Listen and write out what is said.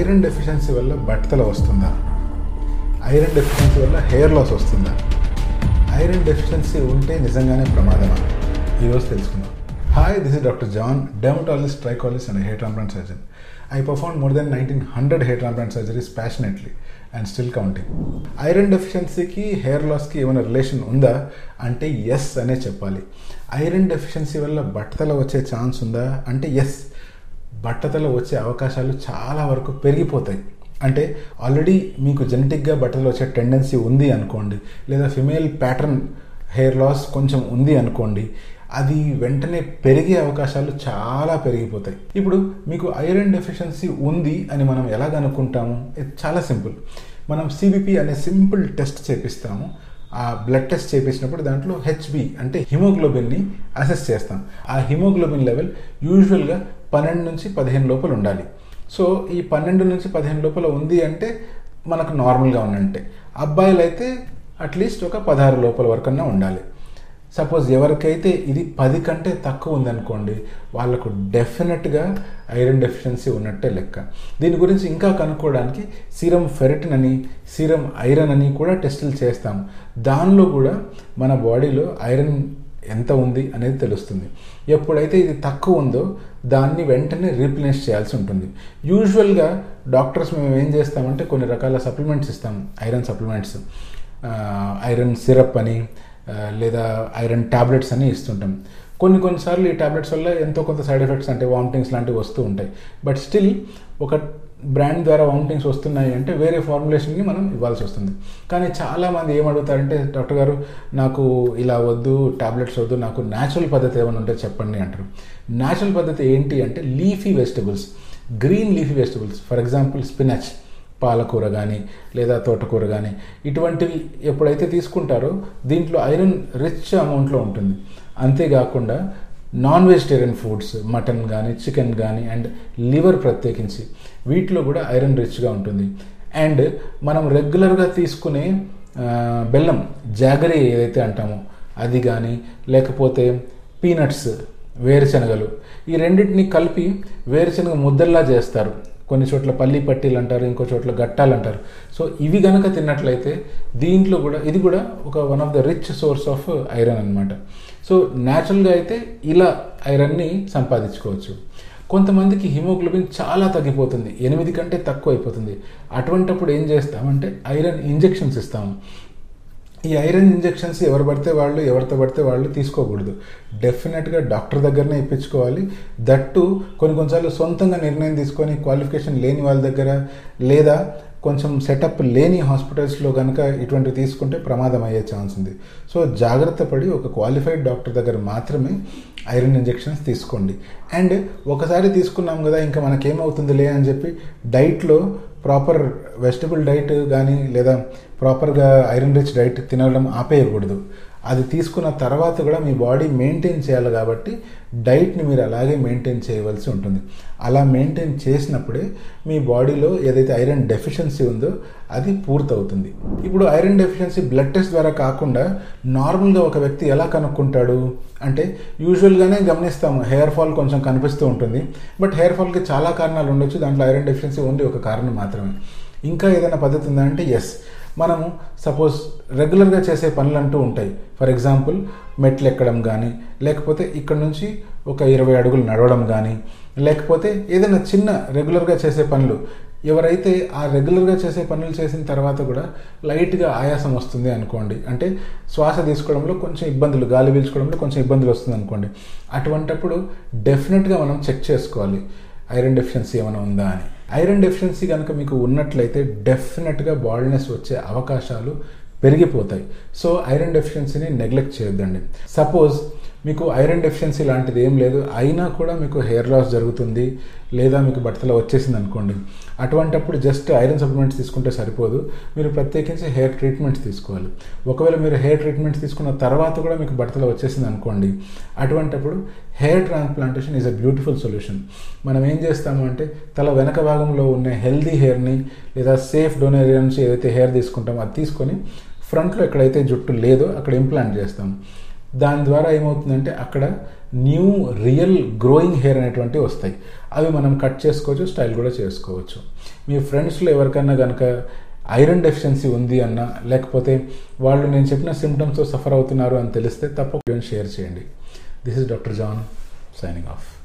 Iron deficiency వల్ల బట్టతల వస్తుందా? ఐరన్ డెఫిషియన్సీ వల్ల హెయిర్ లాస్ వస్తుందా? ఐరన్ డెఫిషియన్సీ ఉంటే నిజంగానే ప్రమాదమా? ఈరోజు తెలుసుకుందాం. Hi this is doctor John dermatologist trichologist and hair transplant surgeon I perform more than nineteen hundred hair transplant surgeries passionately and still counting iron డెఫిషియన్సీకి hair లాస్కి ఏమైనా relation ఉందా? అంటే ఎస్ అనే చెప్పాలి. ఐరన్ డెఫిషియన్సీ వల్ల బట్టతల వచ్చే ఛాన్స్ ఉందా? అంటే ఎస్ బట్టతల వచ్చే అవకాశాలు చాలా వరకు పెరిగిపోతాయి. అంటే ఆల్రెడీ మీకు జెనెటిక్గా బట్టలు వచ్చే టెండెన్సీ ఉంది అనుకోండి లేదా ఫిమేల్ ప్యాటర్న్ హెయిర్ లాస్ కొంచెం ఉంది అనుకోండి అది వెంటనే పెరిగే అవకాశాలు చాలా పెరిగిపోతాయి. ఇప్పుడు మీకు ఐరన్ డెఫిషియన్సీ ఉంది అని మనం ఎలా కనుక్కుంటాము ఇది చాలా సింపుల్. మనం సిబిపి అనే సింపుల్ టెస్ట్ చేపిస్తాము. ఆ బ్లడ్ టెస్ట్ చేపించినప్పుడు దాంట్లో హెచ్బి అంటే హిమోగ్లోబిన్ని అసెస్ చేస్తాం. ఆ హిమోగ్లోబిన్ లెవెల్ యూజువల్గా పన్నెండు నుంచి పదిహేను లోపల ఉండాలి. సో ఈ పన్నెండు నుంచి పదిహేను లోపల ఉంది అంటే మనకు నార్మల్గా ఉన్నట్టే. అబ్బాయిలు అయితే అట్లీస్ట్ ఒక పదహారు లోపల వరకన్నా ఉండాలి. సపోజ్ ఎవరికైతే ఇది పది కంటే తక్కువ ఉందనుకోండి వాళ్ళకు డెఫినెట్గా ఐరన్ డెఫిషియన్సీ ఉన్నట్టే లెక్క. దీని గురించి ఇంకా కనుక్కోవడానికి సీరం ఫెరటిన్ అని సీరం ఐరన్ అని కూడా టెస్టులు చేస్తాం దానిలో కూడా మన బాడీలో ఐరన్ ఎంత ఉంది అనేది తెలుస్తుంది. ఎప్పుడైతే ఇది తక్కువ ఉందో దాన్ని వెంటనే రీప్లేస్ చేయాల్సి ఉంటుంది. యూజువల్గా డాక్టర్స్ మేము ఏం చేస్తామంటే కొన్ని రకాల సప్లిమెంట్స్ ఇస్తాం. ఐరన్ సప్లిమెంట్స్ ఐరన్ సిరప్ అని లేదా ఐరన్ ట్యాబ్లెట్స్ అని ఇస్తుంటాం. కొన్ని కొన్నిసార్లు ఈ టాబ్లెట్స్ వల్ల ఎంతో కొంత సైడ్ ఎఫెక్ట్స్ అంటే వామిటింగ్స్ లాంటివి వస్తూ ఉంటాయి. బట్ స్టిల్ ఒక బ్రాండ్ ద్వారా వామిటింగ్స్ వస్తున్నాయి అంటే వేరే ఫార్ములేషన్కి మనం ఇవ్వాల్సి వస్తుంది. కానీ చాలామంది ఏమడుగుతారంటే డాక్టర్ గారు నాకు ఇలా వద్దు టాబ్లెట్స్ వద్దు నాకు న్యాచురల్ పద్ధతి ఏమైనా ఉంటే చెప్పండి అంటారు. న్యాచురల్ పద్ధతి ఏంటి అంటే leafy vegetables green leafy vegetables. For example spinach. పాలకూర కానీ లేదా తోటకూర కానీ ఇటువంటివి ఎప్పుడైతే తీసుకుంటారో దీంట్లో ఐరన్ రిచ్ అమౌంట్లో ఉంటుంది. అంతేకాకుండా నాన్ వెజిటేరియన్ ఫుడ్స్ మటన్ కానీ చికెన్ కానీ అండ్ లివర్ ప్రత్యేకించి వీటిలో కూడా ఐరన్ రిచ్గా ఉంటుంది. అండ్ మనం రెగ్యులర్గా తీసుకునే బెల్లం జాగరీ ఏదైతే అంటామో అది కానీ లేకపోతే పీనట్స్ వేరుశనగలు ఈ రెండింటిని కలిపి వేరుశనగ ముద్దల్లా చేస్తారు. కొన్ని చోట్ల పల్లి పట్టీలు అంటారు ఇంకో చోట్ల గట్టాలు అంటారు. సో ఇవి గనక తిన్నట్లయితే దీంట్లో కూడా ఇది కూడా ఒక one of the rich source of iron అనమాట సో న్యాచురల్గా అయితే ఇలా ఐరన్ని సంపాదించుకోవచ్చు. కొంతమందికి హిమోగ్లోబిన్ చాలా తగ్గిపోతుంది. ఎనిమిది కంటే తక్కువ అయిపోతుంది అటువంటప్పుడు ఏం చేస్తామంటే ఐరన్ ఇంజెక్షన్స్ ఇస్తాము. ఈ ఐరన్ ఇంజెక్షన్స్ ఎవరు పడితే వాళ్ళు ఎవరితో పడితే వాళ్ళు తీసుకోకూడదు. డెఫినెట్గా డాక్టర్ దగ్గరనే ఇప్పించుకోవాలి. దట్టు కొన్ని కొన్నిసార్లు సొంతంగా నిర్ణయం తీసుకొని క్వాలిఫికేషన్ లేని వాళ్ళ దగ్గర లేదా కొంచెం సెటప్ లేని హాస్పిటల్స్లో కనుక ఇటువంటివి తీసుకుంటే ప్రమాదం అయ్యే ఛాన్స్ ఉంది. సో జాగ్రత్త పడి ఒక క్వాలిఫైడ్ డాక్టర్ దగ్గర మాత్రమే ఐరన్ ఇంజెక్షన్స్ తీసుకోండి. అండ్ ఒకసారి తీసుకున్నాం కదా ఇంకా మనకేమవుతుందిలే అని చెప్పి డైట్లో ప్రాపర్ వెజిటబుల్ డైట్ కానీ లేదా ప్రాపర్గా ఐరన్ రిచ్ డైట్ తినడం ఆపేయకూడదు. అది తీసుకున్న తర్వాత కూడా మీ బాడీ మెయింటైన్ చేయాలి కాబట్టి డైట్ని మీరు అలాగే మెయింటైన్ చేయవలసి ఉంటుంది. అలా మెయింటైన్ చేసినప్పుడే మీ బాడీలో ఏదైతే ఐరన్ డెఫిషియన్సీ ఉందో అది పూర్తవుతుంది. ఇప్పుడు ఐరన్ డెఫిషియన్సీ బ్లడ్ టెస్ట్ ద్వారా కాకుండా నార్మల్గా ఒక వ్యక్తి ఎలా కనుక్కుంటాడు? అంటే యూజువల్గానే గమనిస్తాము హెయిర్ ఫాల్ కొంచెం కనిపిస్తూ ఉంటుంది. బట్ హెయిర్ ఫాల్కి చాలా కారణాలు ఉండొచ్చు దాంట్లో ఐరన్ డెఫిషియన్సీ ఓన్లీ ఒక కారణం మాత్రమే. ఇంకా ఏదైనా పద్ధతి ఉందా అంటే ఎస్ మనము సపోజ్ రెగ్యులర్గా చేసే పనులు అంటూ ఉంటాయి. ఫర్ ఎగ్జాంపుల్ మెట్లు ఎక్కడం కానీ లేకపోతే ఇక్కడ నుంచి ఒక ఇరవై అడుగులు నడవడం కానీ లేకపోతే ఏదైనా చిన్న రెగ్యులర్గా చేసే పనులు. ఎవరైతే ఆ రెగ్యులర్గా చేసే పనులు చేసిన తర్వాత కూడా లైట్గా ఆయాసం వస్తుంది అనుకోండి. అంటే శ్వాస తీసుకోవడంలో కొంచెం ఇబ్బందులు గాలి పీల్చుకోవడంలో కొంచెం ఇబ్బందులు వస్తుంది అనుకోండి. అటువంటప్పుడు డెఫినెట్గా మనం చెక్ చేసుకోవాలి. ఐరన్ డెఫిషియన్సీ ఏమైనా ఉందా అని. ఐరన్ డెఫిషియన్సీ కనుక మీకు ఉన్నట్లయితే డెఫినెట్గా బాల్నెస్ వచ్చే అవకాశాలు పెరిగిపోతాయి. సో ఐరన్ డెఫిషియన్సీని నెగ్లెక్ట్ చేయొద్దండి. సపోజ్ మీకు ఐరన్ డెఫిషియన్సీ లాంటిది ఏం లేదు. అయినా కూడా మీకు హెయిర్ లాస్ జరుగుతుంది లేదా మీకు బట్టతల వచ్చేసింది అనుకోండి. అటువంటప్పుడు జస్ట్ ఐరన్ సప్లిమెంట్స్ తీసుకుంటే సరిపోదు. మీరు ప్రత్యేకించి హెయిర్ ట్రీట్మెంట్స్ తీసుకోవాలి. ఒకవేళ మీరు హెయిర్ ట్రీట్మెంట్స్ తీసుకున్న తర్వాత కూడా మీకు బట్టతల వచ్చేసింది అనుకోండి. అటువంటప్పుడు hair transplantation is a beautiful solution మనం ఏం చేస్తాము అంటే తల వెనక భాగంలో ఉన్న హెల్దీ హెయిర్ని లేదా సేఫ్ డొనేరియా నుంచి ఏదైతే హెయిర్ తీసుకుంటామో అది తీసుకొని ఫ్రంట్లో ఎక్కడైతే జుట్టు లేదో అక్కడ ఇంప్లాంట్ చేస్తాం. దాని ద్వారా ఏమవుతుందంటే అక్కడ న్యూ రియల్ గ్రోయింగ్ హెయిర్ అనేటువంటివి వస్తాయి. అవి మనం కట్ చేసుకోవచ్చు స్టైల్ కూడా చేసుకోవచ్చు. మీ ఫ్రెండ్స్లో ఎవరికన్నా కనుక ఐరన్ డెఫిషియన్సీ ఉంది అన్న లేకపోతే వాళ్ళు నేను చెప్పిన సిమ్టమ్స్తో సఫర్ అవుతున్నారు అని తెలిస్తే తప్పకుండా షేర్ చేయండి. This is doctor John signing off